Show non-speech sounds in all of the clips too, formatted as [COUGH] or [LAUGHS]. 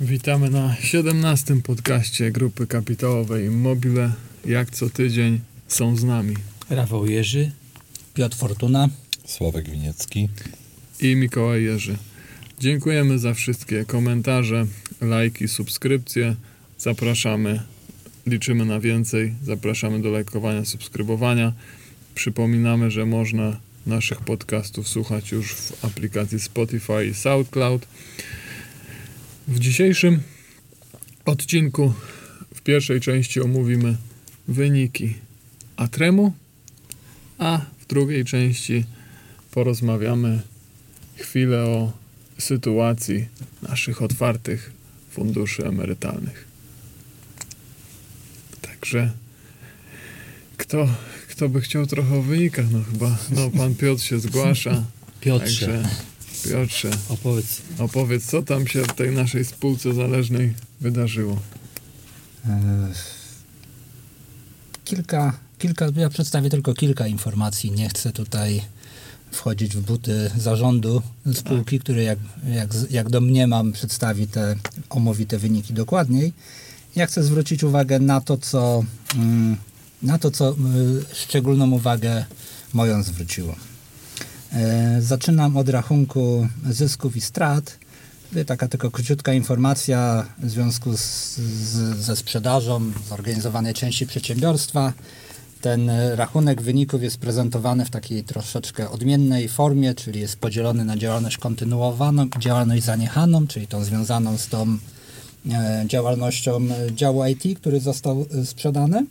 Witamy na 17 podcaście grupy kapitałowej Immobile. Jak co tydzień są z nami Rafał Jerzy, Piotr Fortuna. Sławek Winiecki. i Mikołaj Jerzy. Dziękujemy za wszystkie komentarze, lajki, subskrypcje. Zapraszamy, liczymy na więcej. Zapraszamy do lajkowania, subskrybowania. Przypominamy, że można naszych podcastów słuchać już w aplikacji Spotify i SoundCloud. W dzisiejszym odcinku w pierwszej części omówimy wyniki Atremu, a w drugiej części porozmawiamy chwilę o sytuacji naszych otwartych funduszy emerytalnych. Także kto, kto by chciał trochę o wynikach? No chyba no, pan Piotr się zgłasza. Piotrze, Także Piotrze, opowiedz. opowiedz, co tam się w tej naszej spółce zależnej wydarzyło. E, Kilka, kilka, ja przedstawię tylko kilka informacji. Nie chcę tutaj wchodzić w buty zarządu spółki, który jak, jak, jak domniemam przedstawi te omówite wyniki dokładniej. Ja chcę zwrócić uwagę na to, co, mm, na to, co y, szczególną uwagę moją zwróciło. E, Zaczynam od rachunku zysków i strat. Taka tylko króciutka informacja w związku z, z, ze sprzedażą zorganizowanej części przedsiębiorstwa. Ten e, rachunek wyników jest prezentowany w takiej troszeczkę odmiennej formie, czyli jest podzielony na działalność kontynuowaną działalność zaniechaną, czyli tą związaną z tą e, działalnością działu IT, który został sprzedany,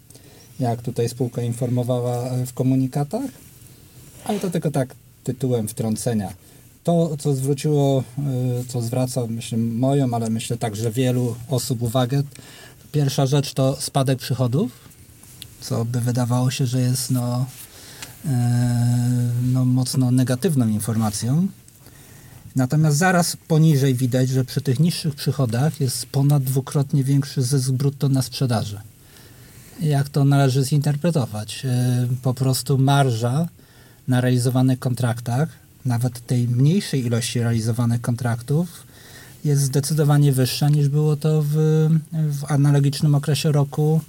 jak tutaj spółka informowała w komunikatach. Ale to tylko tak tytułem wtrącenia. To, co zwróciło, y, co zwraca, myślę, moją, ale myślę także wielu osób uwagę, pierwsza rzecz to spadek przychodów, co by wydawało się, że jest no, y, no mocno negatywną informacją. Natomiast zaraz poniżej widać, że przy tych niższych przychodach jest ponad dwukrotnie większy zysk brutto na sprzedaży. Jak to należy zinterpretować? Y, Po prostu marża na realizowanych kontraktach, nawet tej mniejszej ilości realizowanych kontraktów, jest zdecydowanie wyższa niż było to w, w analogicznym okresie roku,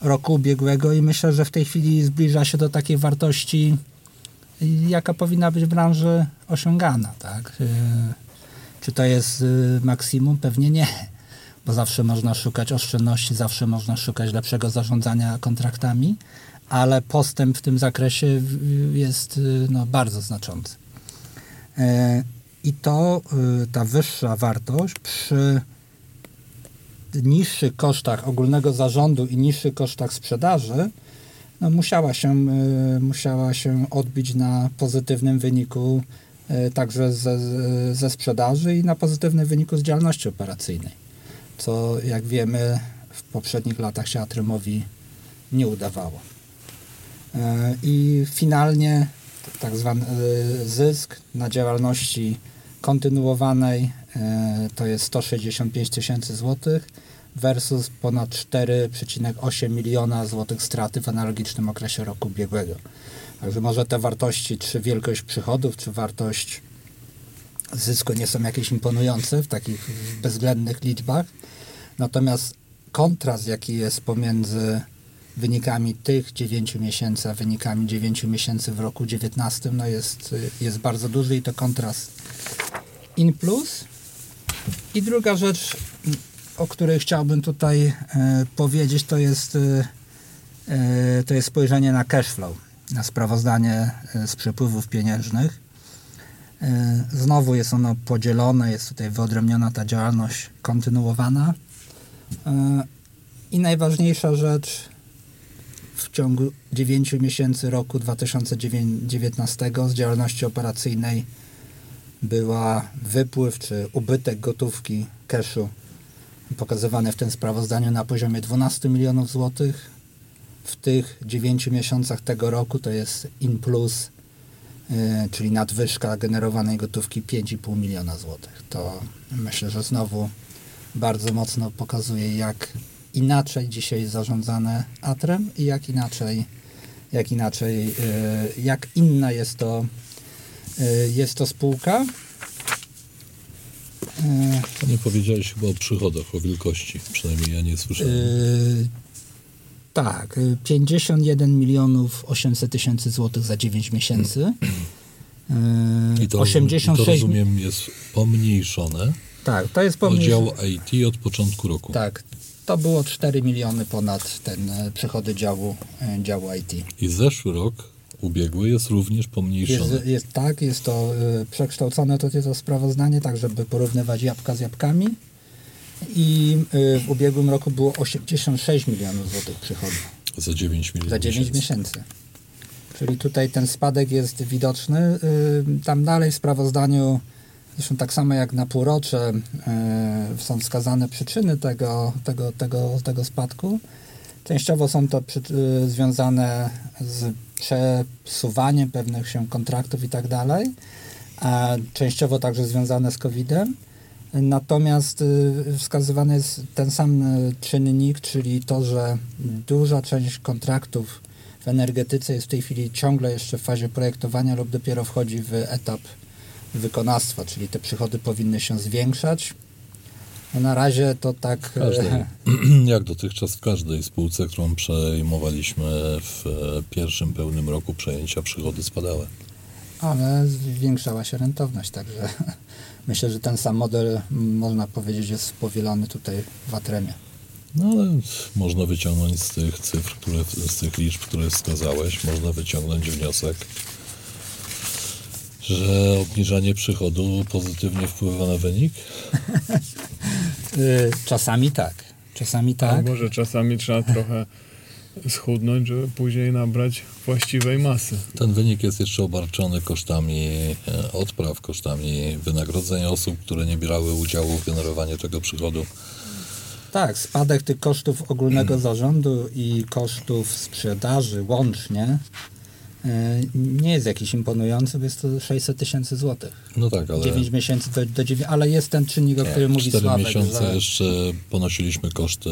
roku ubiegłego i myślę, że w tej chwili zbliża się do takiej wartości, jaka powinna być w branży osiągana. Tak? Yy, Czy to jest yy, maksimum? Pewnie nie, bo zawsze można szukać oszczędności, zawsze można szukać lepszego zarządzania kontraktami, ale postęp w tym zakresie jest y, no, bardzo znaczący. E, I to y, ta wyższa wartość przy niższych kosztach ogólnego zarządu i niższych kosztach sprzedaży no, musiała, się, y, musiała się odbić na pozytywnym wyniku także ze, ze sprzedaży i na pozytywnym wyniku z działalności operacyjnej. Co jak wiemy w poprzednich latach się Atrymowi nie udawało. E, I finalnie tak zwany e, zysk na działalności kontynuowanej e, to jest 165 tysięcy złotych versus ponad 4,8 miliona złotych straty w analogicznym okresie roku ubiegłego. Także może te wartości, czy wielkość przychodów, czy wartość zysku nie są jakieś imponujące w takich bezwzględnych liczbach. Natomiast kontrast, jaki jest pomiędzy wynikami tych 9 miesięcy, a wynikami 9 miesięcy w roku 19, no jest, jest bardzo duży i to kontrast in plus. I druga rzecz, o której chciałbym tutaj e, powiedzieć, to jest, e, e, to jest spojrzenie na cash flow, na sprawozdanie e, z przepływów pieniężnych. E, Znowu jest ono podzielone, jest tutaj wyodrębniona ta działalność kontynuowana. E, I najważniejsza rzecz w ciągu 9 miesięcy roku 2019 z działalności operacyjnej była wypływ czy ubytek gotówki cashu pokazywany w tym sprawozdaniu na poziomie 12 milionów złotych. W tych 9 miesiącach tego roku to jest in plus, yy, czyli nadwyżka generowanej gotówki 5,5 miliona złotych. To myślę, że znowu bardzo mocno pokazuje, jak inaczej dzisiaj zarządzane Atrem i jak inaczej, jak inaczej, yy, jak inna jest to, yy, jest to spółka. E, To nie powiedziałeś chyba o przychodach, o wielkości. Przynajmniej ja nie słyszałem. tak, y, 51 milionów 800 tysięcy złotych za 9 miesięcy. I to, 86 to rozumiem jest pomniejszone Tak, to jest o pomniejsze. dział IT od początku roku. Tak, to było 4 miliony ponad ten e, przychody działu, e, działu IT. I zeszły rok, ubiegły, jest również pomniejszony. Jest, jest tak, jest to y, przekształcone to, to sprawozdanie, tak żeby porównywać jabłka z jabłkami. I y, w ubiegłym roku było 86 milionów złotych przychodów Za 9 milionów za 9 miesięcy. miesięcy. Czyli tutaj ten spadek jest widoczny. Y, Tam dalej w sprawozdaniu, zresztą tak samo jak na półrocze, y, są wskazane przyczyny tego, tego, tego, tego spadku. Częściowo są to przy, y, związane z przesuwaniem pewnych się kontraktów i tak dalej, a częściowo także związane z COVID-em. Natomiast y, wskazywany jest ten sam czynnik, czyli to, że duża część kontraktów w energetyce jest w tej chwili ciągle jeszcze w fazie projektowania lub dopiero wchodzi w etap wykonawstwa, czyli te przychody powinny się zwiększać. No na razie to tak. Każdej, [CLEARS THROAT] jak dotychczas w każdej spółce, którą przejmowaliśmy w e, pierwszym pełnym roku przejęcia, przychody spadały. Ale zwiększała się rentowność, także [LAUGHS] myślę, że ten sam model, można powiedzieć, jest powielony tutaj w Atremie. No ale można wyciągnąć z tych cyfr, które, z tych liczb, które wskazałeś, można wyciągnąć wniosek, że obniżanie przychodu pozytywnie wpływa na wynik. [LAUGHS] Y, Czasami tak, czasami tak. A może czasami trzeba trochę schudnąć, żeby później nabrać właściwej masy. Ten wynik jest jeszcze obarczony kosztami e, odpraw, kosztami wynagrodzeń osób, które nie brały udziału w generowaniu tego przychodu. Tak, spadek tych kosztów ogólnego [CLEARS THROAT] zarządu i kosztów sprzedaży łącznie nie jest jakiś imponujący, bo jest to 600 tysięcy złotych. No tak, ale 9 miesięcy do, do 9, ale jest ten czynnik, o którym mówi 4 Sławek, miesiące że jeszcze ponosiliśmy koszty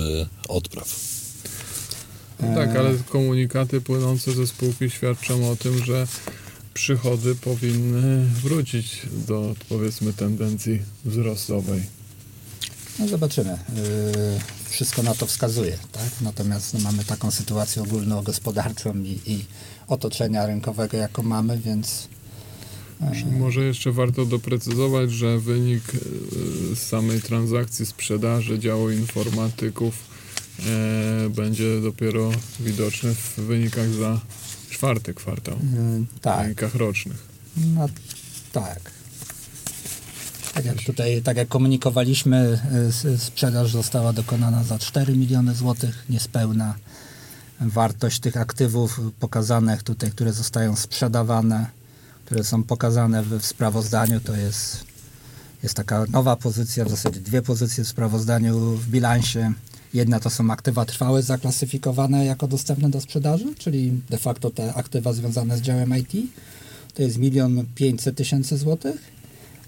odpraw. No tak, ale komunikaty płynące ze spółki świadczą o tym, że przychody powinny wrócić do powiedzmy tendencji wzrostowej. no zobaczymy. Y, wszystko na to wskazuje, tak? Natomiast no, mamy taką sytuację ogólnogospodarczą i, i otoczenia rynkowego, jaką mamy, więc Może jeszcze warto doprecyzować, że wynik e, z samej transakcji sprzedaży działu informatyków e, będzie dopiero widoczny w wynikach za czwarty kwartał, y, w tak. wynikach rocznych. No tak. Tak jak tutaj, tak jak komunikowaliśmy, sprzedaż została dokonana za 4 miliony złotych, niespełna. Wartość tych aktywów pokazanych tutaj, które zostają sprzedawane, które są pokazane w, sprawozdaniu, to jest, jest taka nowa pozycja, w zasadzie dwie pozycje w sprawozdaniu w bilansie. Jedna to są aktywa trwałe zaklasyfikowane jako dostępne do sprzedaży, czyli de facto te aktywa związane z działem IT to jest milion pięćset tysięcy złotych,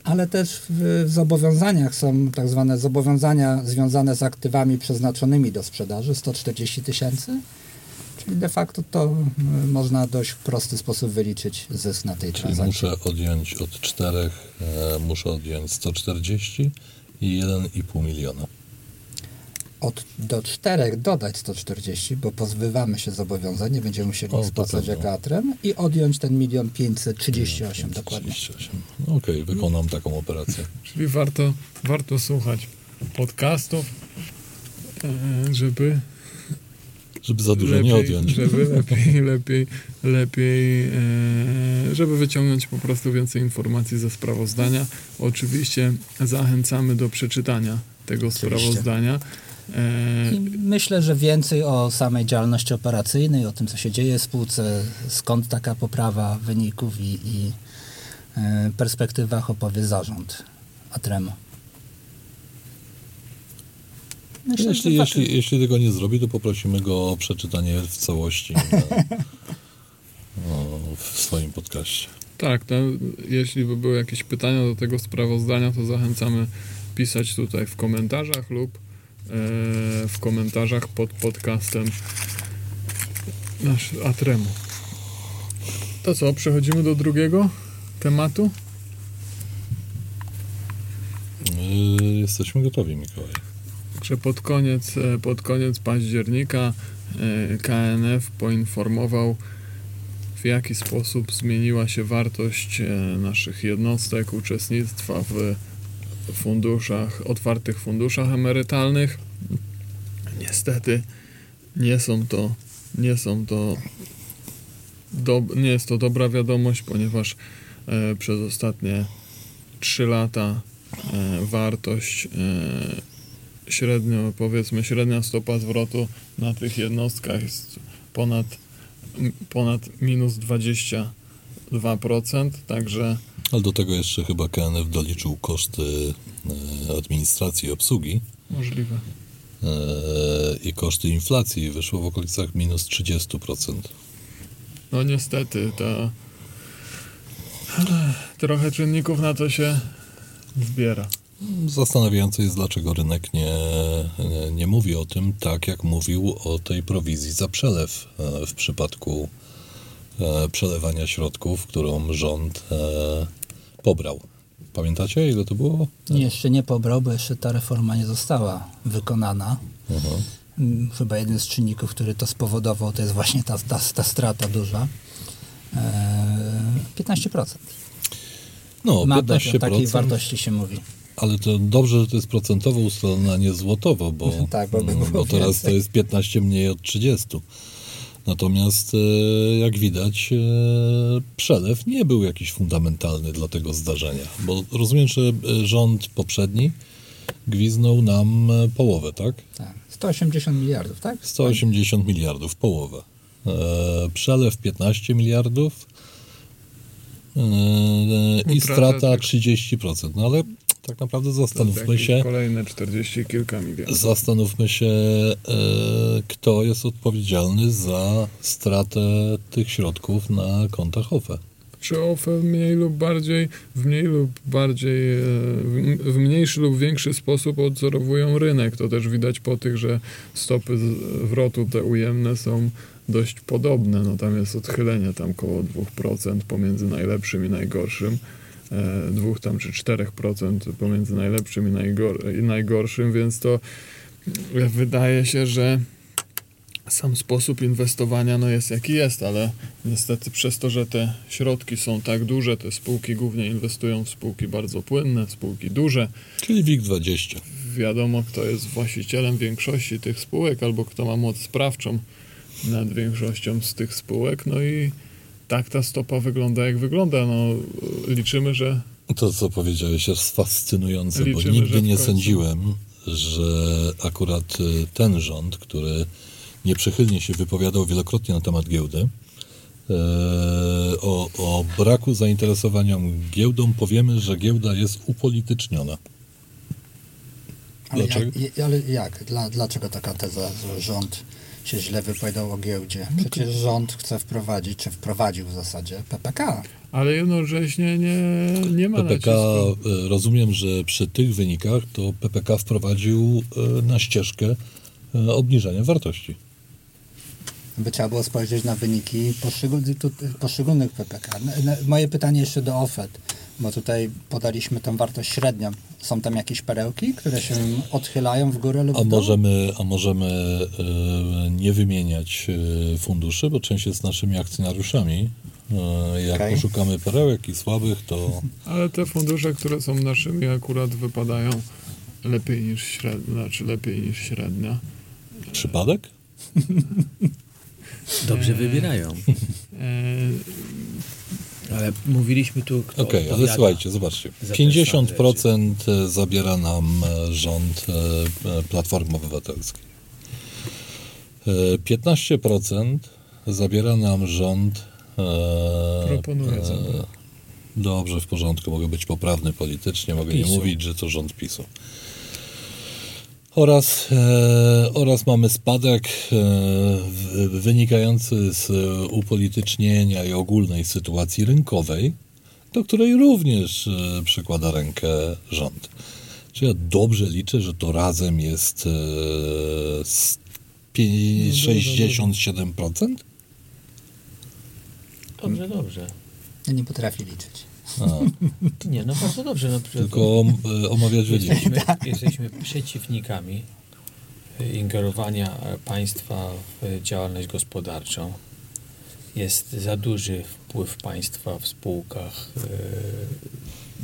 ale też w, w zobowiązaniach są tak zwane zobowiązania związane z aktywami przeznaczonymi do sprzedaży 140 tysięcy, czyli de facto to można dość w prosty sposób wyliczyć zysk na tej Czyli transakcji. muszę odjąć od 4, e, muszę odjąć 140 i 1,5 miliona. Od do 4 dodać 140, bo pozbywamy się zobowiązań, nie będziemy musieli O, spłacać pewno. jako atrem i odjąć ten milion 538 dokładnie. 38. No Okej, wykonam taką operację. [LAUGHS] Czyli warto, warto słuchać podcastów, e, żeby Żeby za dużo nie odjąć. Żeby [LAUGHS] lepiej, lepiej, lepiej, e, żeby wyciągnąć po prostu więcej informacji ze sprawozdania. Oczywiście zachęcamy do przeczytania tego Oczywiście. sprawozdania. E, I myślę, że więcej o samej działalności operacyjnej, o tym, co się dzieje w spółce, skąd taka poprawa wyników i, i e, perspektywach opowie zarząd Atremo. Myślę, Jeśli, jeśli, jeśli tego nie zrobi, to poprosimy go o przeczytanie w całości na, [LAUGHS] no, w swoim podcaście. tak, to jeśli by były jakieś pytania do tego sprawozdania, to zachęcamy pisać tutaj w komentarzach lub e, w komentarzach pod podcastem nasz Atremu. To co, przechodzimy do drugiego tematu? jesteśmy gotowi, Mikołaj. Że pod koniec, e, pod koniec października e, KNF poinformował, w jaki sposób zmieniła się wartość e, naszych jednostek uczestnictwa w funduszach, otwartych funduszach emerytalnych. Niestety nie są to, nie są to, do, nie jest to dobra wiadomość, ponieważ e, przez ostatnie 3 lata e, wartość e, średnio, powiedzmy, średnia stopa zwrotu na tych jednostkach jest ponad, ponad minus 22%, także Ale do tego jeszcze chyba KNF doliczył koszty e, administracji i obsługi możliwe. e, i koszty inflacji wyszło w okolicach minus 30%. No niestety, to trochę czynników na to się zbiera. Zastanawiające jest, dlaczego rynek nie, nie, mówi o tym tak, jak mówił o tej prowizji za przelew e, w przypadku e, przelewania środków, którą rząd e, pobrał. Pamiętacie, ile to było? Jeszcze nie pobrał, bo jeszcze ta reforma nie została wykonana. Mhm. Mm, Chyba jeden z czynników, który to spowodował, to jest właśnie ta, ta, ta strata duża. Eee, 15%. No, Ma być, o 15%, takiej wartości się mówi. Ale to dobrze, że to jest procentowo ustalone, a nie złotowo, bo, [LAUGHS] Tak, bo by było bo teraz więcej. to jest 15 mniej od 30. Natomiast, e, jak widać, e, przelew nie był jakiś fundamentalny dla tego zdarzenia, bo rozumiem, że e, rząd poprzedni gwiznął nam połowę, tak? Tak. 180 miliardów, tak? 180 miliardów, połowę. Przelew 15 miliardów i strata tych- 30%. No ale tak naprawdę zastanówmy się, Kolejne 40 kilka milionów. zastanówmy się, e, kto jest odpowiedzialny za stratę tych środków na kontach OFE. Czy OFE w mniej lub bardziej, w mniej lub bardziej, e, w mniejszy lub większy sposób odzorowują rynek. To też widać po tych, że stopy zwrotu te ujemne są dość podobne. No tam jest odchylenie tam koło 2% pomiędzy najlepszym i najgorszym. E, dwóch tam czy 4% pomiędzy najlepszym i, najgor- i najgorszym, więc to e, wydaje się, że sam sposób inwestowania no jest jaki jest, ale niestety przez to, że te środki są tak duże, te spółki głównie inwestują w spółki bardzo płynne, w spółki duże. Czyli WIG20. Wiadomo, kto jest właścicielem większości tych spółek albo kto ma moc sprawczą nad większością z tych spółek. No i tak ta stopa wygląda jak wygląda. No, liczymy, że To, co powiedziałeś, jest fascynujące, Liczymy, bo nigdy nie końcu- sądziłem, że akurat y, ten rząd, który nieprzychylnie się wypowiadał wielokrotnie na temat giełdy, e, o, o braku zainteresowania giełdą powiemy, że giełda jest upolityczniona. Ale Dlaczego? jak, ale jak? Dla, dlaczego taka teza, że rząd się źle wypowiadał o giełdzie? Przecież rząd chce wprowadzić, czy wprowadził w zasadzie PPK. ale jednocześnie nie, nie ma PPK, nacisku. e, rozumiem, że przy tych wynikach to PPK wprowadził e, na ścieżkę e, obniżenia wartości. By trzeba było spojrzeć na wyniki poszczególnych, PPK. N- n- Moje pytanie jeszcze do OFED, bo tutaj podaliśmy tą wartość średnią. Są tam jakieś perełki, które się odchylają w górę lub A w dół? możemy, a możemy e, nie wymieniać e, funduszy, bo część jest naszymi akcjonariuszami. E, jak Okej. poszukamy perełek i słabych, to [LAUGHS] Ale te fundusze, które są naszymi, akurat wypadają lepiej niż średnia, znaczy lepiej niż średnia. przypadek? [LAUGHS] Dobrze wybierają. E, [LAUGHS] Ale mówiliśmy tu, Okej, ale odpowiada. słuchajcie, zobaczcie. za te 50% zabiera nam e, rząd e, e, Platformy Obywatelskiej. E, 15% zabiera nam rząd. e, Proponuję e, zabrać. Dobrze, w porządku, mogę być poprawny politycznie, mogę nie PiSu. mówić, że to rząd PiSu. Oraz, e, oraz mamy spadek e, wynikający z upolitycznienia i ogólnej sytuacji rynkowej, do której również e, przykłada rękę rząd. Czy ja dobrze liczę, że to razem jest e, z pie- 67%? Dobrze, dobrze. Ja nie potrafię liczyć. A, [LAUGHS] Nie, no bardzo dobrze. No, tylko e, omawiać wyniki. jesteśmy, [LAUGHS] jesteśmy przeciwnikami e, ingerowania e, państwa w działalność gospodarczą. Jest za duży wpływ państwa w spółkach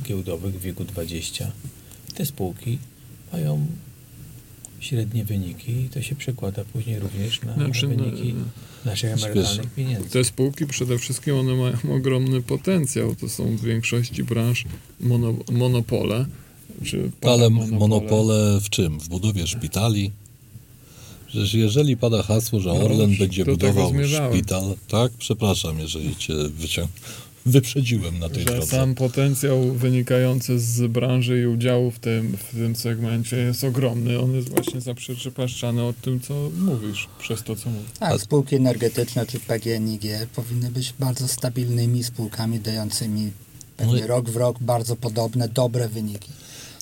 giełdowych w wieku 20. Te spółki mają średnie wyniki i to się przekłada później również na Znaczy, no, wyniki naszych Wiesz, emerytalnych pieniędzy. Te spółki przede wszystkim one mają ogromny potencjał. To są w większości branż mono, monopole. Czy Ale paramonopole. monopole w czym? W budowie szpitali? Przecież jeżeli pada hasło, że No, Orlen będzie do tego budował szpital, tak? Przepraszam, jeżeli cię wycią... wyprzedziłem na tej Że drodze. sam potencjał wynikający z branży i udziału w tym, w tym segmencie jest ogromny. On jest właśnie zaprzeczepaszczany od tym, co mówisz, przez to, co mówisz. Tak, spółki energetyczne czy PGNiG powinny być bardzo stabilnymi spółkami dającymi pewnie No i- rok w rok bardzo podobne, dobre wyniki.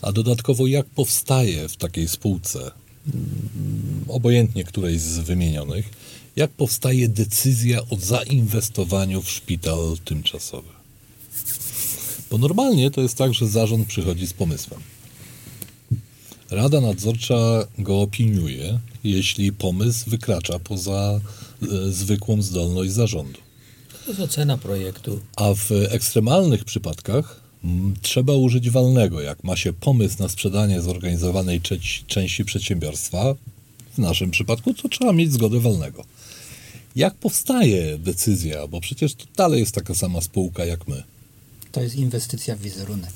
A dodatkowo jak powstaje w takiej spółce, mm, obojętnie której z wymienionych, jak powstaje decyzja o zainwestowaniu w szpital tymczasowy? Bo normalnie to jest tak, że zarząd przychodzi z pomysłem. Rada nadzorcza go opiniuje, jeśli pomysł wykracza poza e, zwykłą zdolność zarządu. To jest ocena projektu. A w ekstremalnych przypadkach mm, trzeba użyć walnego. Jak ma się pomysł na sprzedanie zorganizowanej części przedsiębiorstwa, w naszym przypadku, to trzeba mieć zgodę walnego. Jak powstaje decyzja, bo przecież to dalej jest taka sama spółka jak my. To jest inwestycja w wizerunek.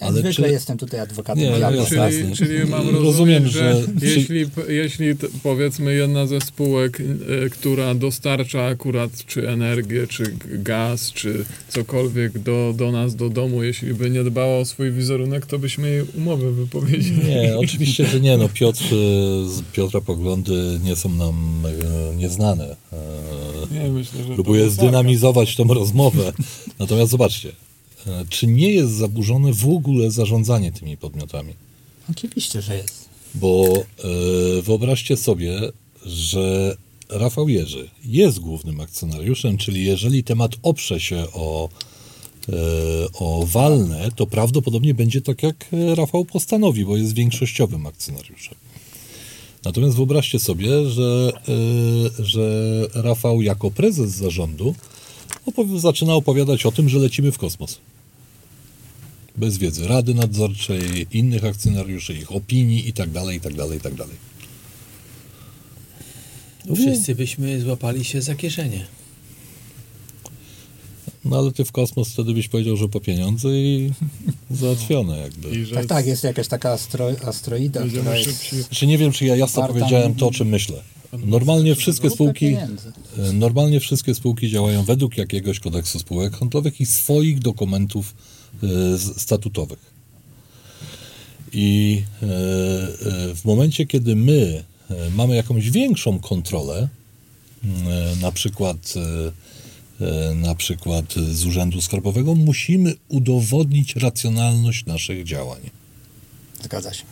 Ja Ale zwykle czy- jestem tutaj adwokatem Nie, diabła. Czyli, czyli mam rozumieć, Rozumiem, że, że- jeśli, jeśli powiedzmy jedna ze spółek, e, która dostarcza akurat czy energię, czy gaz, czy cokolwiek do, do nas, do domu, jeśli by nie dbała o swój wizerunek, to byśmy jej umowę wypowiedzieli. Nie, [LAUGHS] oczywiście, że nie. No Piotr, e, z Piotra poglądy nie są nam e, nieznane. E, Nie, myślę, że Próbuję sarkazm. zdynamizować tą rozmowę. Natomiast zobaczcie, czy nie jest zaburzone w ogóle zarządzanie tymi podmiotami? Oczywiście, że jest. Bo e, wyobraźcie sobie, że Rafał Jerzy jest głównym akcjonariuszem, czyli jeżeli temat oprze się o, e, o walne, to prawdopodobnie będzie tak, jak e, Rafał postanowi, bo jest większościowym akcjonariuszem. Natomiast wyobraźcie sobie, że, e, że Rafał jako prezes zarządu opowi- zaczyna opowiadać o tym, że lecimy w kosmos. Bez wiedzy Rady Nadzorczej, innych akcjonariuszy, ich opinii i tak dalej, i tak dalej, i tak dalej. No, wszyscy byśmy złapali się za kieszenie. No ale ty w kosmos wtedy byś powiedział, że po pieniądze i [LAUGHS] załatwione jakby. Tak, tak, jest jakaś taka astro, astroida, która jest... szybciej. Znaczy nie wiem, czy ja jasno powiedziałem to, o czym myślę. Normalnie wszystkie Grupę spółki, e, normalnie wszystkie spółki działają według jakiegoś kodeksu spółek handlowych i swoich dokumentów statutowych. I e, e, w momencie, kiedy my e, mamy jakąś większą kontrolę, e, na przykład, e, e, na przykład z Urzędu Skarbowego, musimy udowodnić racjonalność naszych działań. Zgadza się.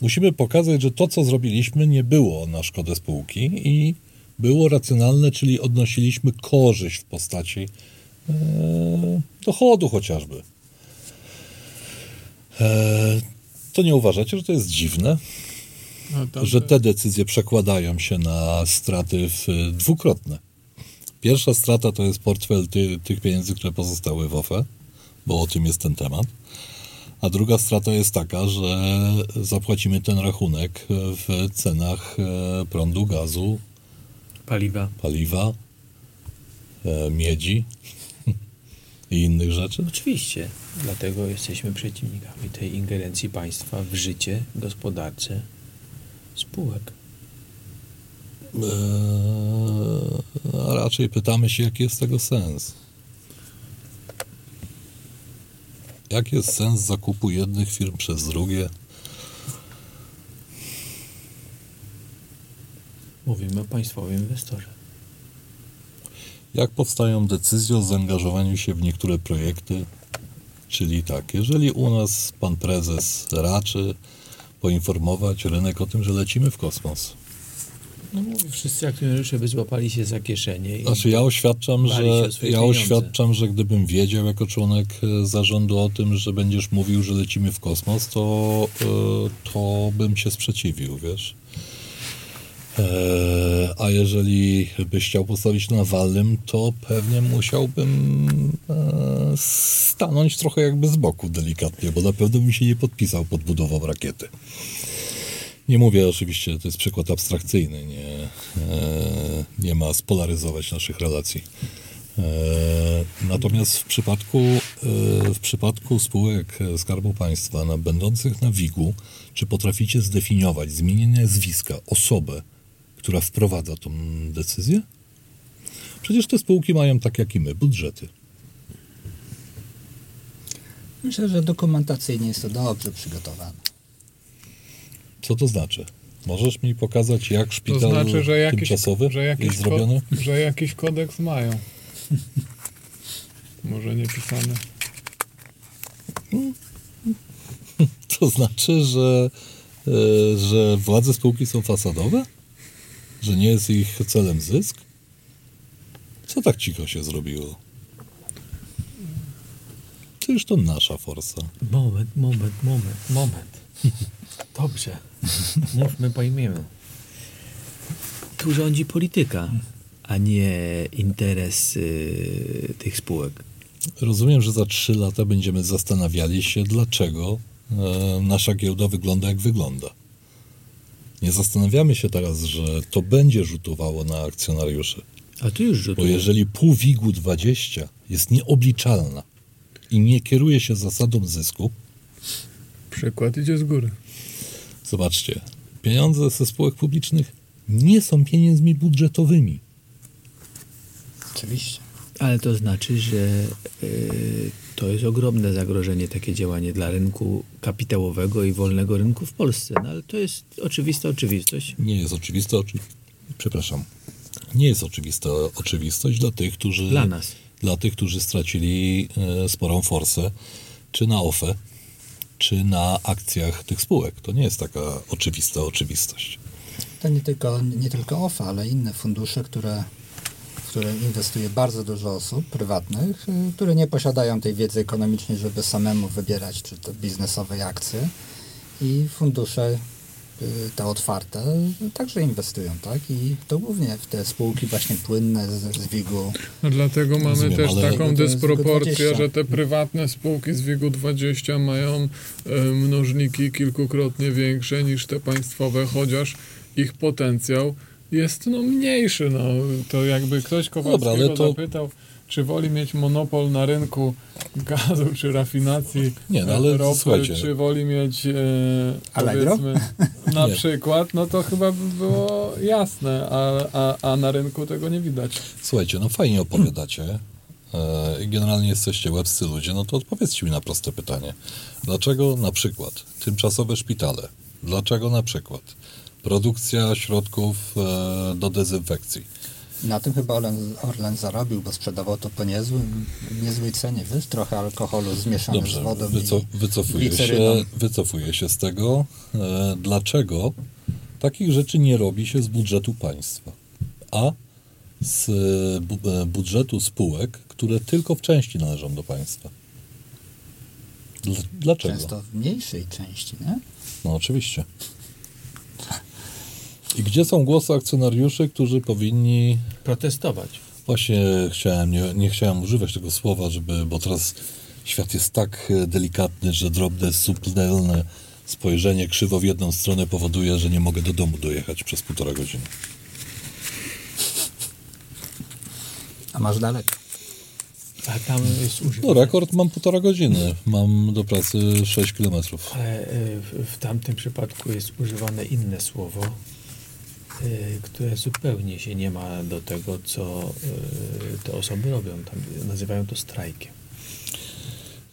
Musimy pokazać, że to, co zrobiliśmy, nie było na szkodę spółki i było racjonalne, czyli odnosiliśmy korzyść w postaci e, dochodu chociażby. E, to nie uważacie, że to jest dziwne, tam że te decyzje przekładają się na straty w, dwukrotne? Pierwsza strata to jest portfel ty, tych pieniędzy, które pozostały w OFE, bo o tym jest ten temat. A druga strata jest taka, że zapłacimy ten rachunek w cenach e, prądu, gazu, Paliwa. paliwa, e, miedzi i innych rzeczy. Oczywiście. Dlatego jesteśmy przeciwnikami tej ingerencji państwa w życie gospodarcze spółek. E, a raczej pytamy się, jaki jest tego sens. Jaki jest sens zakupu jednych firm przez drugie? Mówimy o państwowym inwestorze. Jak powstają decyzje o zaangażowaniu się w niektóre projekty? Czyli tak, jeżeli u nas pan prezes raczy poinformować rynek o tym, że lecimy w kosmos, No wszyscy akcjonariusze by złapali się za kieszenie. I... Znaczy ja oświadczam, że ja pieniądze. oświadczam, że gdybym wiedział jako członek e, zarządu o tym, że będziesz mówił, że lecimy w kosmos, to, e, to bym się sprzeciwił, wiesz. E, a jeżeli byś chciał postawić na walnym, to pewnie musiałbym e, stanąć trochę jakby z boku delikatnie, bo na pewno bym się nie podpisał pod budową rakiety. Nie mówię oczywiście, to jest przykład abstrakcyjny, nie, e, nie ma spolaryzować naszych relacji. Natomiast w przypadku, w przypadku spółek Skarbu Państwa na, będących na WIG-u, czy potraficie zdefiniować zmienienie nazwiska, osobę, która wprowadza tą decyzję? Przecież te spółki mają tak jak i my, budżety. Myślę, że dokumentacyjnie jest to dobrze przygotowane. Co to znaczy? Możesz mi pokazać, jak To szpital znaczy, że jakiś, tymczasowy że jakiś, jest zrobiony? ko- że jakiś kodeks mają. [LAUGHS] Może nie pisany. To znaczy, że, e, że władze spółki są fasadowe? Że nie jest ich celem zysk? Co tak cicho się zrobiło? Przecież to nasza forsa. Moment, moment, moment, moment. [LAUGHS] Dobrze. Mówmy po imieniu. Tu rządzi polityka, a nie interes y, tych spółek. Rozumiem, że za trzy lata będziemy zastanawiali się, dlaczego e, nasza giełda wygląda jak wygląda. Nie zastanawiamy się teraz, że to będzie rzutowało na akcjonariuszy. A tu już Bo rzutuje. jeżeli pół WIG-u 20 jest nieobliczalna i nie kieruje się zasadą zysku, Przykład idzie z góry. zobaczcie, pieniądze ze spółek publicznych nie są pieniędzmi budżetowymi. Oczywiście. Ale to znaczy, że y, to jest ogromne zagrożenie, takie działanie dla rynku kapitałowego i wolnego rynku w Polsce. No ale to jest oczywista oczywistość. Nie jest oczywista, oczy... przepraszam, nie jest oczywista oczywistość dla tych, którzy, Dla nas. dla tych, którzy stracili e, sporą forsę, czy na OFE, czy na akcjach tych spółek. To nie jest taka oczywista oczywistość. To nie tylko, nie tylko OFA, ale inne fundusze, które, które inwestuje bardzo dużo osób prywatnych, y, które nie posiadają tej wiedzy ekonomicznej, żeby samemu wybierać czy to biznesowe akcje. I fundusze y, te otwarte y, także inwestują, tak? I to głównie w te spółki właśnie płynne z, z WIG-u. No dlatego mamy Rozumiem, też taką dysproporcję, 20. że te prywatne spółki z WIG-u 20 mają e, mnożniki kilkukrotnie większe niż te państwowe, chociaż ich potencjał jest no mniejszy. No. To jakby ktoś Kowalskiego Dobra, to- zapytał, czy woli mieć monopol na rynku [LAUGHS] gazu czy rafinacji Nie, no ale ropy, słuchajcie. czy woli mieć e, Allegro? powiedzmy [LAUGHS] na Nie. przykład, no to chyba by było jasne, a, a, a na rynku tego nie widać. Słuchajcie, no fajnie opowiadacie. i Generalnie jesteście łebscy ludzie, no to odpowiedzcie mi na proste pytanie. Dlaczego na przykład tymczasowe szpitale? Dlaczego na przykład produkcja środków e, do dezynfekcji? Na tym chyba Orlen, Orlen zarobił, bo sprzedawał to po niezłym, niezłej cenie, wiesz? Trochę alkoholu zmieszany z wodą wyco, wycofuję, się, wycofuję się z tego. E, dlaczego takich rzeczy nie robi się z budżetu państwa, a z e, bu, budżetu spółek, które tylko w części należą do państwa? Dl- Dlaczego? Często w mniejszej części, nie? No oczywiście. I gdzie są głosy akcjonariuszy, którzy powinni Protestować. Właśnie chciałem, nie, nie chciałem używać tego słowa, żeby, bo teraz świat jest tak e, delikatny, że drobne, subtelne spojrzenie krzywo w jedną stronę powoduje, że nie mogę do domu dojechać przez półtora godziny. A masz daleko. A tam jest No używane. rekord mam półtora godziny. Mam do pracy 6 kilometrów. Ale e, w, w tamtym przypadku jest używane inne słowo, które zupełnie się nie ma do tego, co e, te osoby robią. Tam nazywają to strajkiem.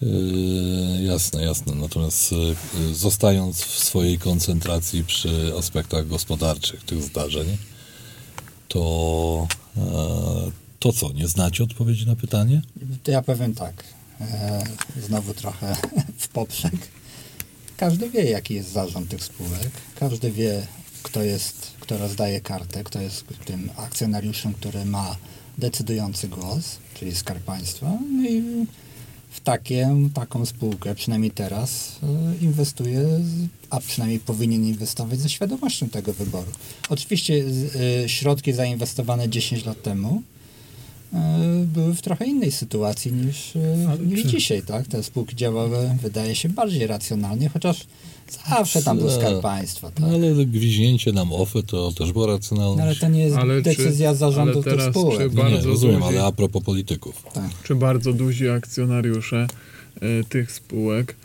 Yy, jasne, jasne. Natomiast yy, zostając w swojej koncentracji przy aspektach gospodarczych tych zdarzeń, to e, to co, nie znacie odpowiedzi na pytanie? To ja powiem tak, e, znowu trochę [LAUGHS] w poprzek. Każdy wie, jaki jest zarząd tych spółek. Każdy wie, kto jest, kto rozdaje kartę, kto jest tym akcjonariuszem, który ma decydujący głos, czyli Skarb Państwa. No i w takie, taką spółkę, przynajmniej teraz, y, inwestuje, a przynajmniej powinien inwestować ze świadomością tego wyboru. Oczywiście y, środki zainwestowane 10 lat temu były w trochę innej sytuacji niż, Ale niż czy- dzisiaj, tak? Te spółki działały, wydaje się, bardziej racjonalnie, chociaż zawsze tam był? Skarb Państwa, tak? No, ale gwiźnięcie nam OFE to też była racjonalność. No, ale to nie jest Ale czy- decyzja zarządu ale tych spółek. czy- no nie, bardzo rozumiem, duzi- ale a propos polityków. Tak. czy bardzo duzi akcjonariusze e, tych spółek,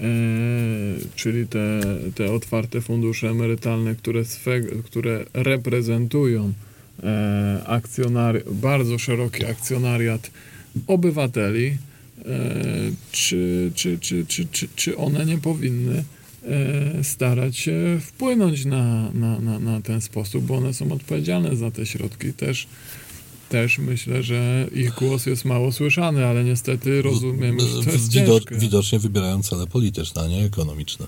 e, czyli te, te otwarte fundusze emerytalne, które, swe, które reprezentują e, akcjonari- bardzo szeroki akcjonariat obywateli, e, czy, czy, czy, czy, czy, czy one nie powinny e, starać się wpłynąć na, na, na, na ten sposób, bo one są odpowiedzialne za te środki też. Też myślę, że ich głos jest mało słyszany, ale niestety rozumiemy, że to jest Wido- ciężkie. Widocznie wybierają cele polityczne, a nie ekonomiczne.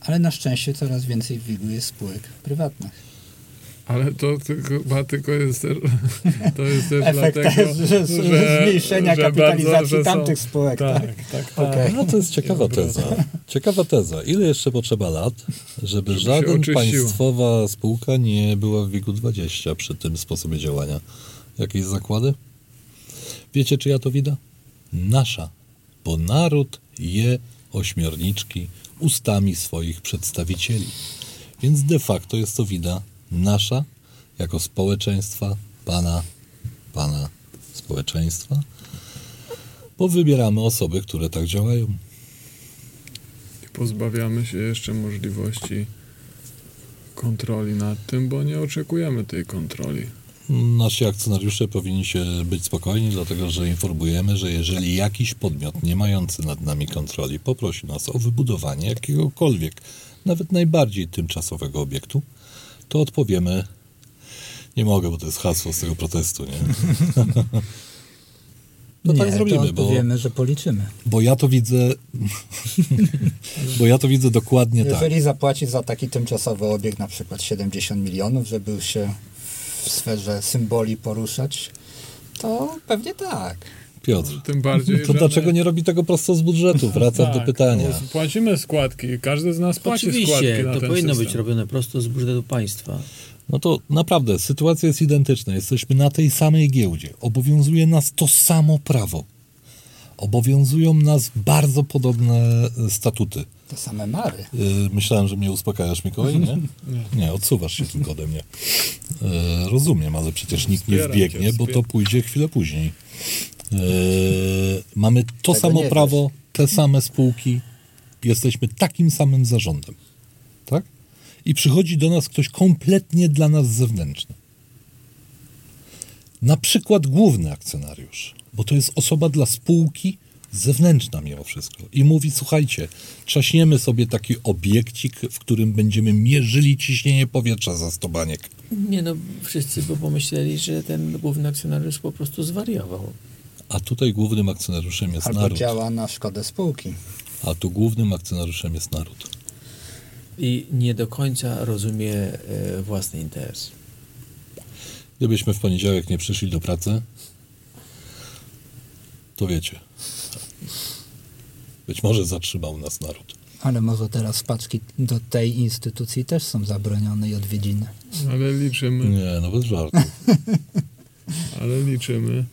Ale na szczęście coraz więcej w WIG-u jest spółek prywatnych. Ale to tylko, chyba tylko jest też, [LAUGHS] to jest też Efekt dlatego, że, że zmniejszenia że kapitalizacji bardzo, że są- tamtych spółek. Tak. Tak, tak, tak. Okej. No to jest ciekawa teza. [LAUGHS] Ciekawa teza. Ile jeszcze potrzeba lat, żeby, się żaden państwowa spółka nie była w wieku 20 przy tym sposobie działania? Jakieś zakłady? Wiecie, czyja to wina? Nasza. Bo naród je ośmiorniczki ustami swoich przedstawicieli. Więc de facto jest to wina nasza, jako społeczeństwa, pana, pana społeczeństwa, bo wybieramy osoby, które tak działają. I pozbawiamy się jeszcze możliwości kontroli nad tym, bo nie oczekujemy tej kontroli. Nasi akcjonariusze powinni się być spokojni, dlatego że informujemy, że jeżeli jakiś podmiot nie mający nad nami kontroli poprosi nas o wybudowanie jakiegokolwiek, nawet najbardziej tymczasowego obiektu, to odpowiemy. Nie mogę, bo to jest hasło z tego protestu, nie? [LAUGHS] No nie, tak zrobimy, to bo, że policzymy. bo ja to widzę. bo ja to widzę dokładnie tak. Jeżeli zapłaci za taki tymczasowy obiekt na przykład 70 milionów, żeby się w sferze symboli poruszać, to pewnie tak. Piotr, Tym bardziej, to że dlaczego nie robi tego prosto z budżetu? Wracam do Tak, pytania. no, Płacimy składki, każdy z nas płaci składki Oczywiście, na to ten powinno system. być robione prosto z budżetu państwa. No to naprawdę sytuacja jest identyczna. Jesteśmy na tej samej giełdzie. Obowiązuje nas to samo prawo. Obowiązują nas bardzo podobne statuty. Te same mary. Yy, myślałem, że mnie uspokajasz, Mikołaj, [LAUGHS] nie? Nie, odsuwasz się tylko ode mnie. Yy, rozumiem, ale przecież nikt nie wbiegnie, bo to pójdzie chwilę później. Yy, mamy to Tego samo prawo, te same spółki. Jesteśmy takim samym zarządem. Tak? I przychodzi do nas ktoś kompletnie dla nas zewnętrzny. Na przykład główny akcjonariusz, bo to jest osoba dla spółki zewnętrzna mimo wszystko. I mówi, słuchajcie, trzaśniemy sobie taki obiekcik, w którym będziemy mierzyli ciśnienie powietrza za 100 baniek. Nie no, wszyscy by pomyśleli, że ten główny akcjonariusz po prostu zwariował. A tutaj głównym akcjonariuszem jest Albo naród. działa na szkodę spółki. A tu głównym akcjonariuszem jest naród. I nie do końca rozumie e, własny interes. Gdybyśmy w poniedziałek nie przyszli do pracy, to wiecie. Być może zatrzymał nas naród. Ale może teraz spaczki do tej instytucji też są zabronione i odwiedziny. Ale liczymy, Nie, no bez żartu. ale liczymy,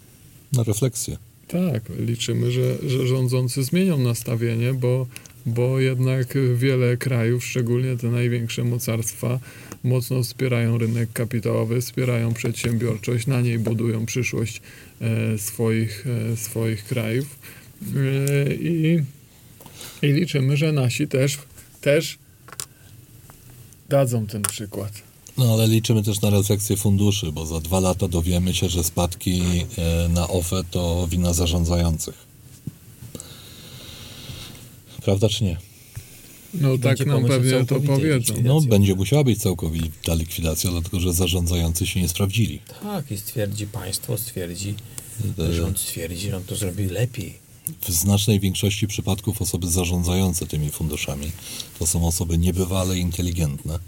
Na refleksję. tak, liczymy, że, że rządzący zmienią nastawienie, bo, bo jednak wiele krajów, szczególnie te największe mocarstwa, mocno wspierają rynek kapitałowy, wspierają przedsiębiorczość, na niej budują przyszłość e, swoich, e, swoich krajów. E, i, I liczymy, że nasi też, też dadzą ten przykład. No ale liczymy też na refleksję funduszy, bo za dwa lata dowiemy się, że spadki e, na OFE to wina zarządzających. Prawda czy nie? No Będzie tak nam pewnie to powiedzą. No będzie musiała być całkowita likwidacja, dlatego że zarządzający się nie sprawdzili. Tak, i stwierdzi państwo, stwierdzi, rząd stwierdzi, że on to zrobił lepiej. w znacznej większości przypadków osoby zarządzające tymi funduszami to są osoby niebywale inteligentne.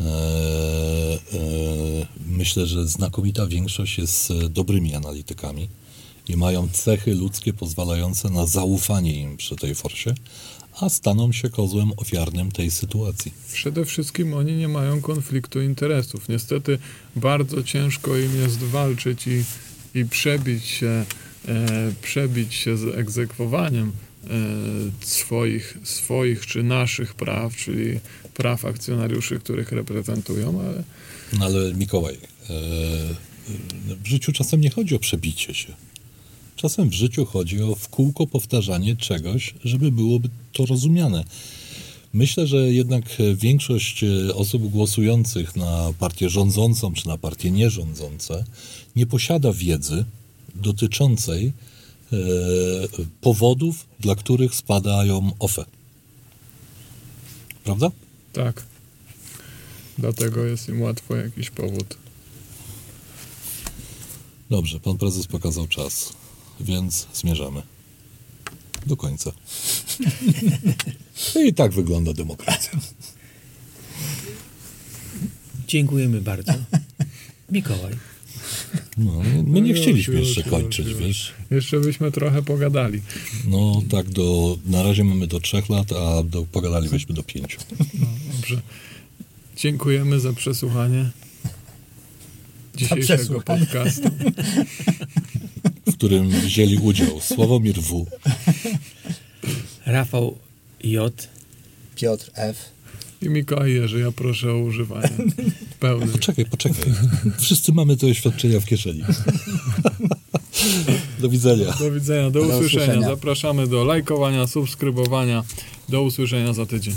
Eee, eee, myślę, że znakomita większość jest e, dobrymi analitykami i mają cechy ludzkie pozwalające na zaufanie im przy tej forsie, a staną się kozłem ofiarnym tej sytuacji. Przede wszystkim oni nie mają konfliktu interesów. Niestety bardzo ciężko im jest walczyć i, i przebić się, e, przebić się z egzekwowaniem e, swoich, swoich czy naszych praw, czyli praw akcjonariuszy, których reprezentują, ale No ale Mikołaj, e, w życiu czasem nie chodzi o przebicie się. Czasem w życiu chodzi o w kółko powtarzanie czegoś, żeby byłoby to rozumiane. Myślę, że jednak większość e, osób głosujących na partię rządzącą czy na partie nierządzące nie posiada wiedzy dotyczącej e, powodów, dla których spadają OFE. Prawda? tak. Dlatego jest im łatwo jakiś powód. Dobrze, pan prezes pokazał czas, więc zmierzamy do końca. [LAUGHS] I tak wygląda demokracja. Dziękujemy bardzo. Mikołaj. No, my nie No chcieliśmy już, jeszcze już, kończyć, już. wiesz. Jeszcze byśmy trochę pogadali. No tak do, na razie mamy do trzech lat, a do, pogadalibyśmy do pięciu. Dobrze. Dziękujemy za przesłuchanie dzisiejszego przesłuchanie. podcastu. w którym wzięli udział Sławomir W., Rafał J. Piotr F. I Mikołaj Jerzy, ja proszę o używanie pełnych. Poczekaj, poczekaj. Wszyscy mamy te oświadczenia w kieszeni. Do widzenia. Do widzenia, do, usłyszenia. Zapraszamy do lajkowania, subskrybowania. Do usłyszenia za tydzień.